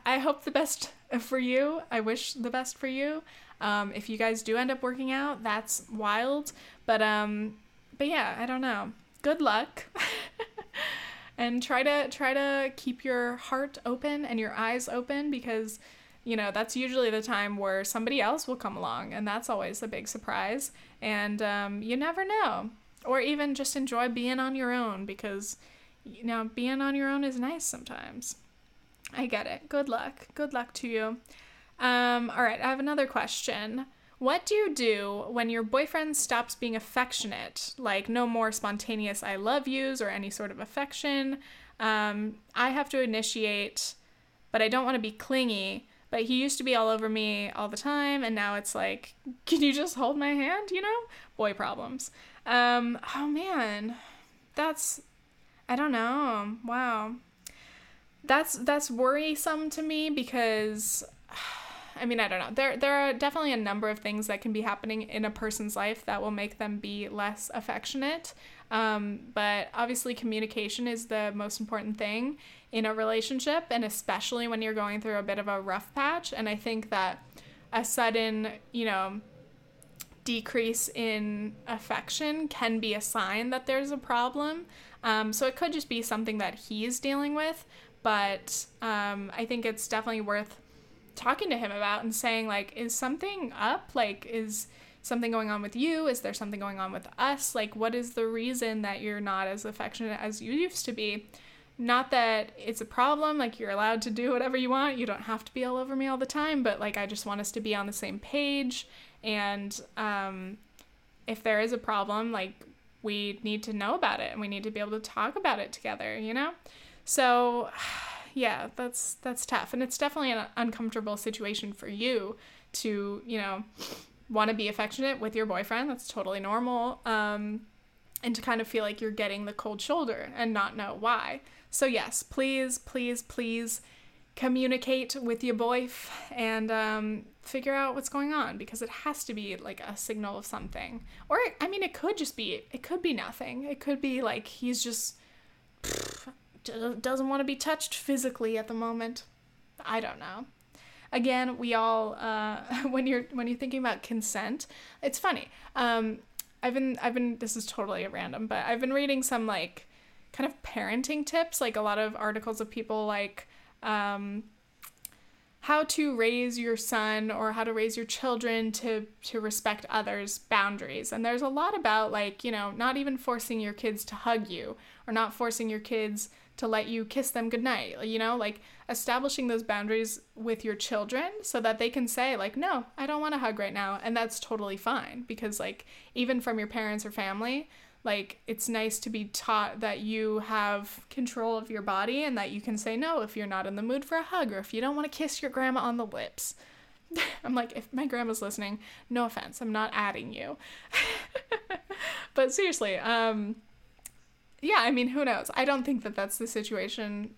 I hope the best for you. I wish the best for you. Um, if you guys do end up working out, that's wild. But um, but yeah, I don't know. Good luck. and try to try to keep your heart open and your eyes open because you know, that's usually the time where somebody else will come along, and that's always a big surprise. And um, you never know. Or even just enjoy being on your own because, you know, being on your own is nice sometimes. I get it. Good luck. Good luck to you. Um, all right, I have another question. What do you do when your boyfriend stops being affectionate? Like, no more spontaneous I love yous or any sort of affection. Um, I have to initiate, but I don't want to be clingy. But he used to be all over me all the time, and now it's like, can you just hold my hand? You know, boy problems. Um, oh man, that's, I don't know. Wow, that's that's worrisome to me because. I mean, I don't know. There there are definitely a number of things that can be happening in a person's life that will make them be less affectionate. Um, but obviously, communication is the most important thing in a relationship, and especially when you're going through a bit of a rough patch. And I think that a sudden, you know, decrease in affection can be a sign that there's a problem. Um, so it could just be something that he's dealing with, but um, I think it's definitely worth talking to him about and saying, like, is something up? Like, is something going on with you? Is there something going on with us? Like, what is the reason that you're not as affectionate as you used to be? Not that it's a problem, like, you're allowed to do whatever you want. You don't have to be all over me all the time, but like, I just want us to be on the same page. And um, if there is a problem, like, we need to know about it and we need to be able to talk about it together, you know? So, yeah, that's that's tough and it's definitely an uncomfortable situation for you to, you know, want to be affectionate with your boyfriend. That's totally normal. Um, and to kind of feel like you're getting the cold shoulder and not know why. So, yes, please, please, please communicate with your boyf and um, figure out what's going on because it has to be like a signal of something. Or, I mean, it could just be, it could be nothing. It could be like he's just pff, doesn't want to be touched physically at the moment. I don't know. Again, we all uh, when you're when you're thinking about consent, it's funny. Um, I've been I've been this is totally random, but I've been reading some like kind of parenting tips, like a lot of articles of people like um, how to raise your son or how to raise your children to to respect others' boundaries. And there's a lot about like, you know, not even forcing your kids to hug you or not forcing your kids to let you kiss them goodnight. You know, like establishing those boundaries with your children so that they can say, like, no, I don't want to hug right now. And that's totally fine because, like, even from your parents or family, like, it's nice to be taught that you have control of your body and that you can say no if you're not in the mood for a hug or if you don't want to kiss your grandma on the lips. I'm like, if my grandma's listening, no offense, I'm not adding you. but seriously, um, yeah, I mean, who knows? I don't think that that's the situation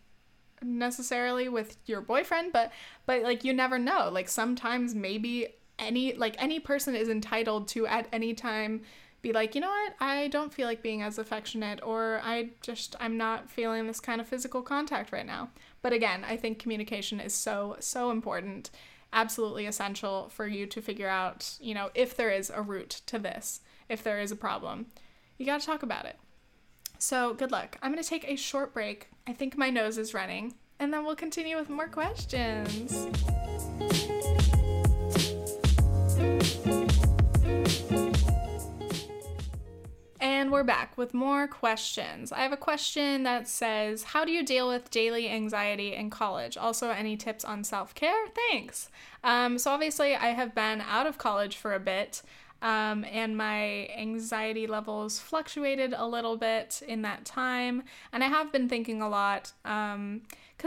necessarily with your boyfriend, but but like you never know. Like sometimes maybe any like any person is entitled to at any time be like, "You know what? I don't feel like being as affectionate or I just I'm not feeling this kind of physical contact right now." But again, I think communication is so so important. Absolutely essential for you to figure out, you know, if there is a root to this, if there is a problem. You got to talk about it. So, good luck. I'm going to take a short break. I think my nose is running, and then we'll continue with more questions. And we're back with more questions. I have a question that says How do you deal with daily anxiety in college? Also, any tips on self care? Thanks. Um, so, obviously, I have been out of college for a bit. Um, and my anxiety levels fluctuated a little bit in that time. And I have been thinking a lot, because um,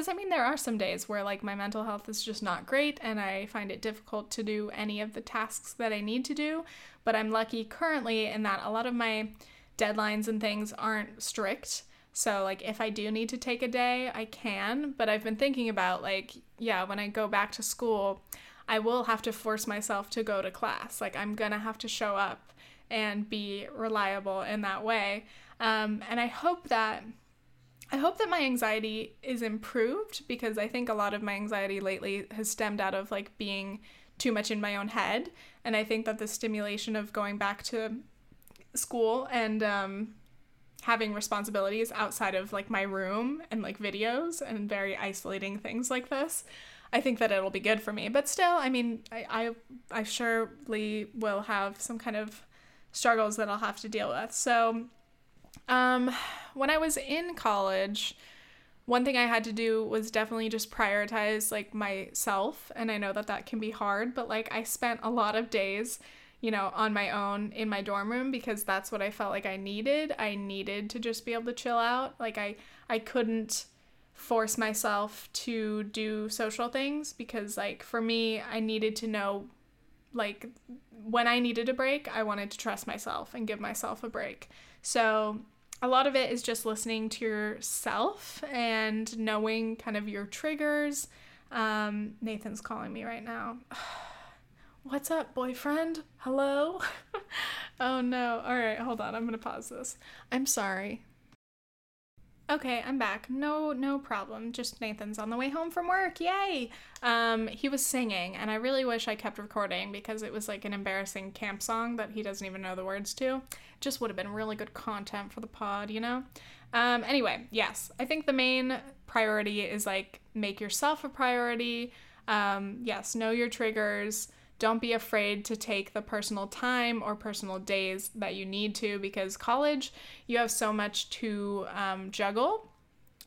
I mean, there are some days where like my mental health is just not great and I find it difficult to do any of the tasks that I need to do. But I'm lucky currently in that a lot of my deadlines and things aren't strict. So, like, if I do need to take a day, I can. But I've been thinking about, like, yeah, when I go back to school, I will have to force myself to go to class. Like, I'm going to have to show up and be reliable in that way. Um, and I hope that. I hope that my anxiety is improved because I think a lot of my anxiety lately has stemmed out of like being too much in my own head. And I think that the stimulation of going back to school and um, having responsibilities outside of like my room and like videos and very isolating things like this I think that it'll be good for me. But still, I mean, I, I, I surely will have some kind of struggles that I'll have to deal with. So, um, when I was in college, one thing I had to do was definitely just prioritize like myself. And I know that that can be hard, but like I spent a lot of days, you know, on my own in my dorm room because that's what I felt like I needed. I needed to just be able to chill out. Like I, I couldn't force myself to do social things because like for me I needed to know like when I needed a break, I wanted to trust myself and give myself a break. So a lot of it is just listening to yourself and knowing kind of your triggers. Um, Nathan's calling me right now. What's up, boyfriend? Hello? oh no. All right, hold on. I'm going to pause this. I'm sorry. Okay, I'm back. No, no problem. Just Nathan's on the way home from work. Yay! Um, he was singing, and I really wish I kept recording because it was like an embarrassing camp song that he doesn't even know the words to. Just would have been really good content for the pod, you know? Um, anyway, yes, I think the main priority is like make yourself a priority. Um, yes, know your triggers. Don't be afraid to take the personal time or personal days that you need to because college, you have so much to um, juggle.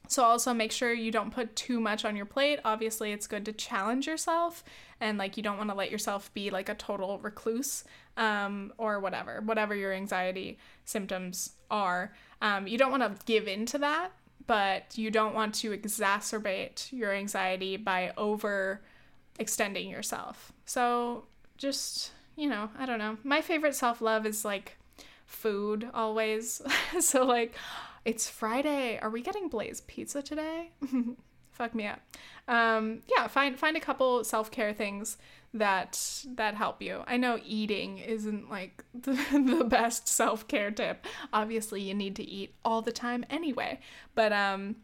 So also make sure you don't put too much on your plate. Obviously, it's good to challenge yourself and like you don't want to let yourself be like a total recluse um, or whatever, whatever your anxiety symptoms are. Um, you don't want to give in to that, but you don't want to exacerbate your anxiety by over extending yourself. So just, you know, I don't know. My favorite self love is like food always. so, like, it's Friday. Are we getting Blaze Pizza today? Fuck me up. Um, yeah, find find a couple self care things that that help you. I know eating isn't like the, the best self care tip. Obviously, you need to eat all the time anyway. But um,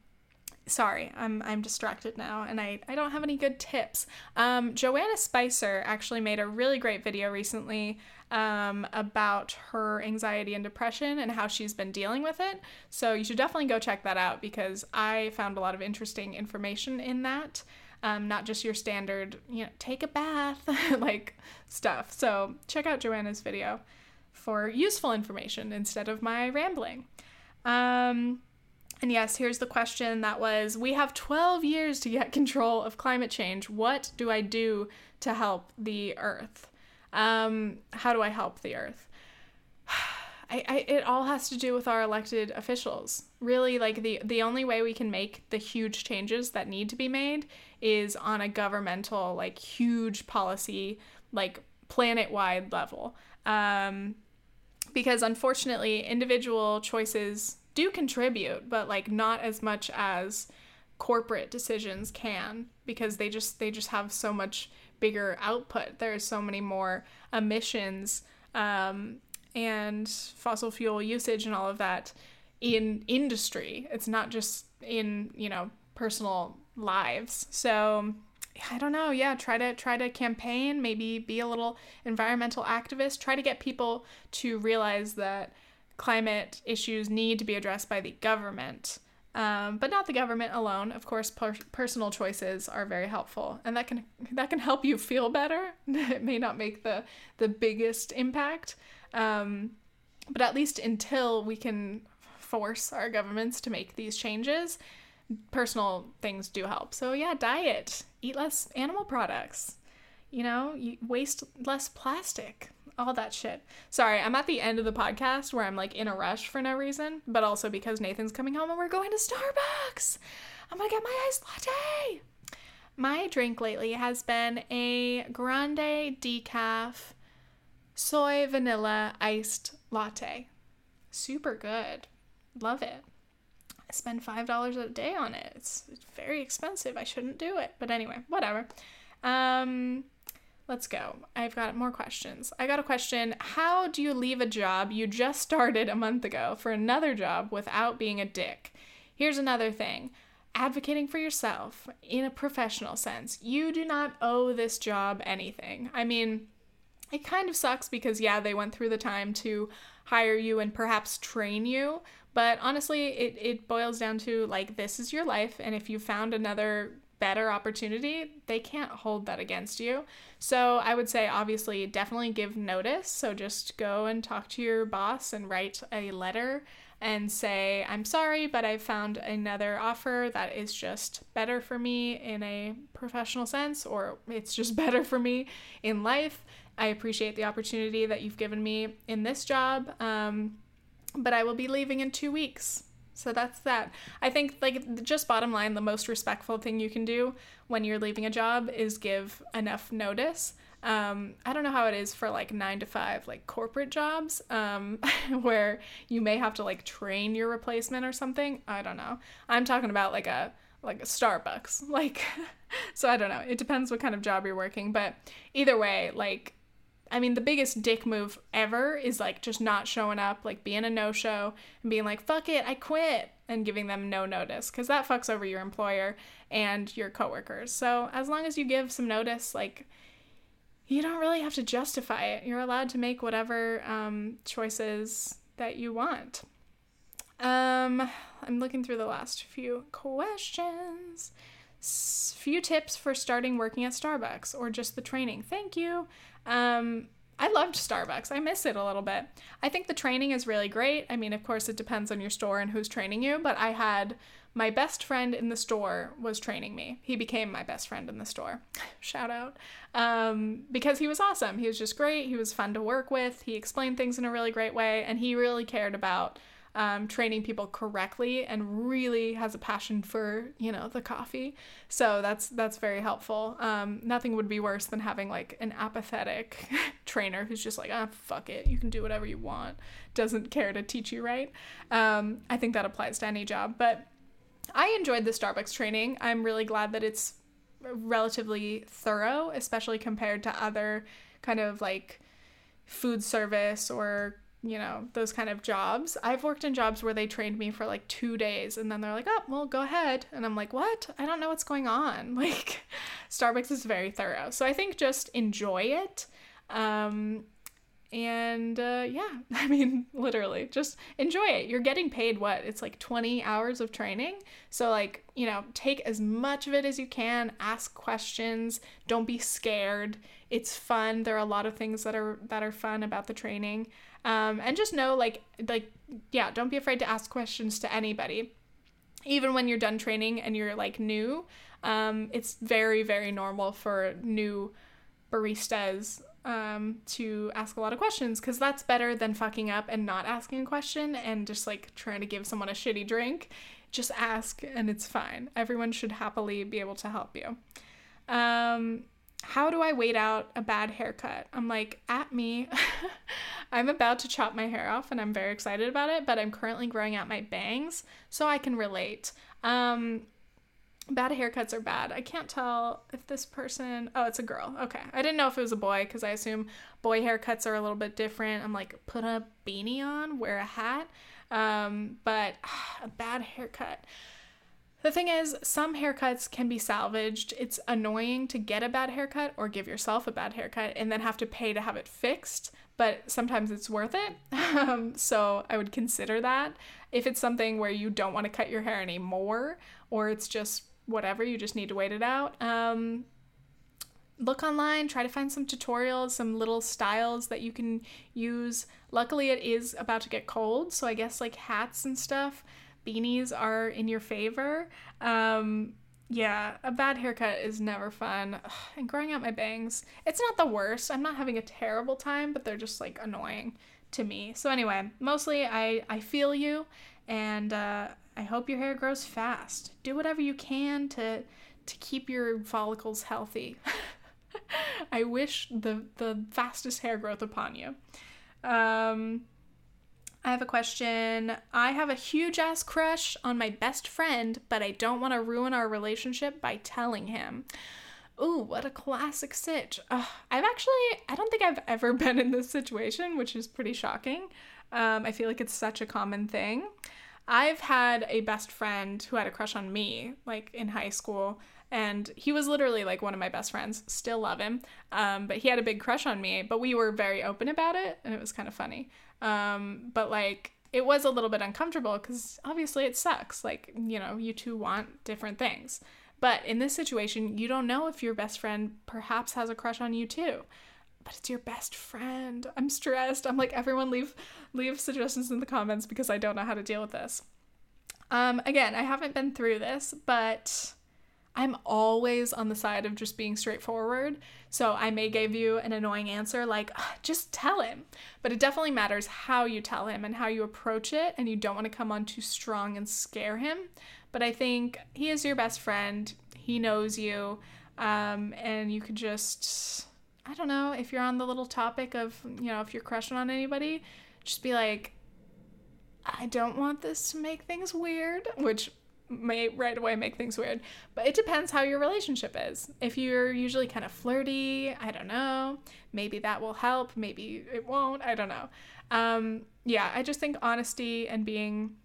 sorry, I'm I'm distracted now and I, I don't have any good tips. Um, Joanna Spicer actually made a really great video recently um, about her anxiety and depression and how she's been dealing with it. So you should definitely go check that out because I found a lot of interesting information in that. Um, not just your standard, you know, take a bath, like stuff. So check out Joanna's video for useful information instead of my rambling. Um, and yes, here's the question that was We have 12 years to get control of climate change. What do I do to help the earth? Um, how do I help the earth? I, I, it all has to do with our elected officials. Really, like the the only way we can make the huge changes that need to be made is on a governmental, like huge policy, like planet wide level. Um, because unfortunately, individual choices do contribute, but like not as much as corporate decisions can because they just they just have so much bigger output. There's so many more emissions um, and fossil fuel usage and all of that in industry. It's not just in you know personal lives. So I don't know. Yeah, try to try to campaign. Maybe be a little environmental activist. Try to get people to realize that climate issues need to be addressed by the government, um, but not the government alone. Of course, per- personal choices are very helpful, and that can that can help you feel better. it may not make the the biggest impact, um, but at least until we can force our governments to make these changes, personal things do help. So yeah, diet, eat less animal products. You know, you waste less plastic all that shit. Sorry, I'm at the end of the podcast where I'm like in a rush for no reason, but also because Nathan's coming home and we're going to Starbucks. I'm gonna get my iced latte. My drink lately has been a grande decaf soy vanilla iced latte. Super good. Love it. I spend $5 a day on it. It's, it's very expensive. I shouldn't do it. But anyway, whatever. Um, Let's go. I've got more questions. I got a question How do you leave a job you just started a month ago for another job without being a dick? Here's another thing advocating for yourself in a professional sense. You do not owe this job anything. I mean, it kind of sucks because, yeah, they went through the time to hire you and perhaps train you. But honestly, it, it boils down to like, this is your life. And if you found another better opportunity, they can't hold that against you. So I would say, obviously, definitely give notice. So just go and talk to your boss and write a letter and say, I'm sorry, but I found another offer that is just better for me in a professional sense, or it's just better for me in life. I appreciate the opportunity that you've given me in this job, um, but I will be leaving in two weeks. So that's that. I think like just bottom line, the most respectful thing you can do when you're leaving a job is give enough notice. Um, I don't know how it is for like nine to five, like corporate jobs, um, where you may have to like train your replacement or something. I don't know. I'm talking about like a like a Starbucks, like. so I don't know. It depends what kind of job you're working, but either way, like I mean, the biggest dick move ever is like just not showing up, like being a no show and being like, fuck it, I quit, and giving them no notice because that fucks over your employer and your coworkers. So, as long as you give some notice, like, you don't really have to justify it. You're allowed to make whatever um, choices that you want. Um, I'm looking through the last few questions. Few tips for starting working at Starbucks or just the training. Thank you. Um, I loved Starbucks. I miss it a little bit. I think the training is really great. I mean, of course, it depends on your store and who's training you, but I had my best friend in the store was training me. He became my best friend in the store. Shout out. Um, because he was awesome. He was just great. He was fun to work with. He explained things in a really great way, and he really cared about um, training people correctly and really has a passion for you know the coffee. So that's that's very helpful. Um, nothing would be worse than having like an apathetic trainer who's just like ah fuck it. You can do whatever you want. Doesn't care to teach you right. Um, i think that applies to any job. But i enjoyed the starbucks training. I'm really glad that it's relatively thorough especially compared to other kind of like food service or you know, those kind of jobs. I've worked in jobs where they trained me for like two days and then they're like, oh, well, go ahead. And I'm like, what? I don't know what's going on. Like, Starbucks is very thorough. So I think just enjoy it. Um, and uh, yeah, I mean, literally, just enjoy it. You're getting paid what? It's like 20 hours of training. So, like, you know, take as much of it as you can, ask questions, don't be scared. It's fun. There are a lot of things that are that are fun about the training. Um, and just know like like yeah, don't be afraid to ask questions to anybody. Even when you're done training and you're like new, um, it's very very normal for new baristas um, to ask a lot of questions because that's better than fucking up and not asking a question and just like trying to give someone a shitty drink. Just ask and it's fine. Everyone should happily be able to help you. Um, how do I wait out a bad haircut? I'm like, at me. I'm about to chop my hair off and I'm very excited about it, but I'm currently growing out my bangs, so I can relate. Um, bad haircuts are bad. I can't tell if this person. Oh, it's a girl. Okay. I didn't know if it was a boy because I assume boy haircuts are a little bit different. I'm like, put a beanie on, wear a hat. Um, but a bad haircut. The thing is, some haircuts can be salvaged. It's annoying to get a bad haircut or give yourself a bad haircut and then have to pay to have it fixed, but sometimes it's worth it. Um, so I would consider that. If it's something where you don't want to cut your hair anymore or it's just whatever, you just need to wait it out. Um, look online, try to find some tutorials, some little styles that you can use. Luckily, it is about to get cold, so I guess like hats and stuff beanies are in your favor. Um, yeah, a bad haircut is never fun. Ugh, and growing out my bangs, it's not the worst. I'm not having a terrible time, but they're just like annoying to me. So anyway, mostly I I feel you, and uh, I hope your hair grows fast. Do whatever you can to to keep your follicles healthy. I wish the the fastest hair growth upon you. Um, I have a question. I have a huge ass crush on my best friend, but I don't want to ruin our relationship by telling him. Ooh, what a classic sitch. Ugh, I've actually, I don't think I've ever been in this situation, which is pretty shocking. Um, I feel like it's such a common thing. I've had a best friend who had a crush on me, like in high school, and he was literally like one of my best friends. Still love him, um, but he had a big crush on me. But we were very open about it, and it was kind of funny. Um, but like it was a little bit uncomfortable because obviously it sucks. Like, you know, you two want different things. But in this situation, you don't know if your best friend perhaps has a crush on you too. But it's your best friend. I'm stressed. I'm like everyone leave leave suggestions in the comments because I don't know how to deal with this. Um again, I haven't been through this, but I'm always on the side of just being straightforward. So I may give you an annoying answer like, just tell him. But it definitely matters how you tell him and how you approach it. And you don't want to come on too strong and scare him. But I think he is your best friend, he knows you. Um, and you could just, I don't know, if you're on the little topic of, you know, if you're crushing on anybody, just be like, I don't want this to make things weird, which may right away make things weird. But it depends how your relationship is. If you're usually kind of flirty, I don't know, maybe that will help, maybe it won't, I don't know. Um, yeah, I just think honesty and being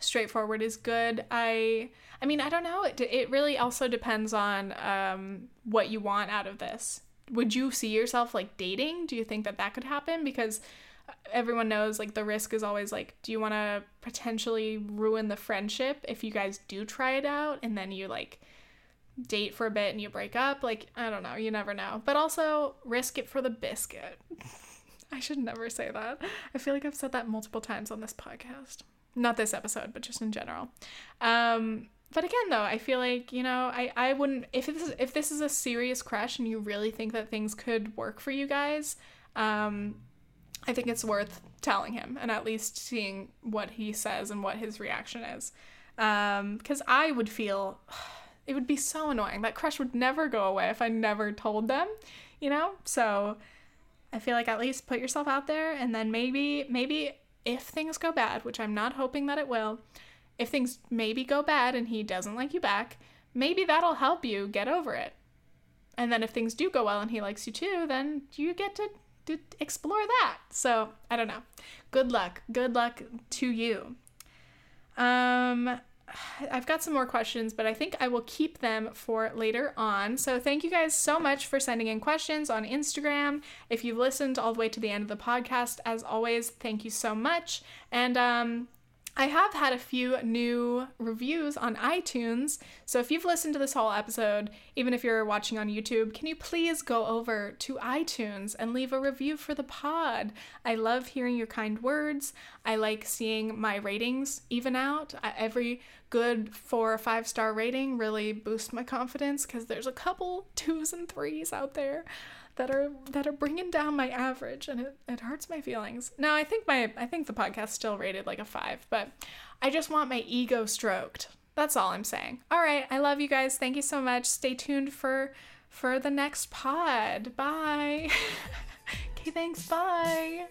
straightforward is good. I I mean, I don't know. It, it really also depends on um, what you want out of this. Would you see yourself like dating? Do you think that that could happen? Because everyone knows like the risk is always like do you want to potentially ruin the friendship if you guys do try it out and then you like date for a bit and you break up? Like i don't know you never know. But also risk it for the biscuit. I should never say that. I feel like i've said that multiple times on this podcast. Not this episode but just in general. Um but again though i feel like you know i i wouldn't if this is if this is a serious crush and you really think that things could work for you guys um I think it's worth telling him and at least seeing what he says and what his reaction is. Because um, I would feel it would be so annoying. That crush would never go away if I never told them, you know? So I feel like at least put yourself out there and then maybe, maybe if things go bad, which I'm not hoping that it will, if things maybe go bad and he doesn't like you back, maybe that'll help you get over it. And then if things do go well and he likes you too, then you get to, explore that. So I don't know. Good luck. Good luck to you. Um, I've got some more questions, but I think I will keep them for later on. So, thank you guys so much for sending in questions on Instagram. If you've listened all the way to the end of the podcast, as always, thank you so much. And um, I have had a few new reviews on iTunes. So if you've listened to this whole episode, even if you're watching on YouTube, can you please go over to iTunes and leave a review for the pod? I love hearing your kind words. I like seeing my ratings even out. Every good four or five star rating really boosts my confidence because there's a couple twos and threes out there that are that are bringing down my average and it, it hurts my feelings. No i think my i think the podcast still rated like a five but i just want my ego stroked. That's all i'm saying. All right. I love you guys. Thank you so much. Stay tuned for for the next pod. Bye. Okay thanks. Bye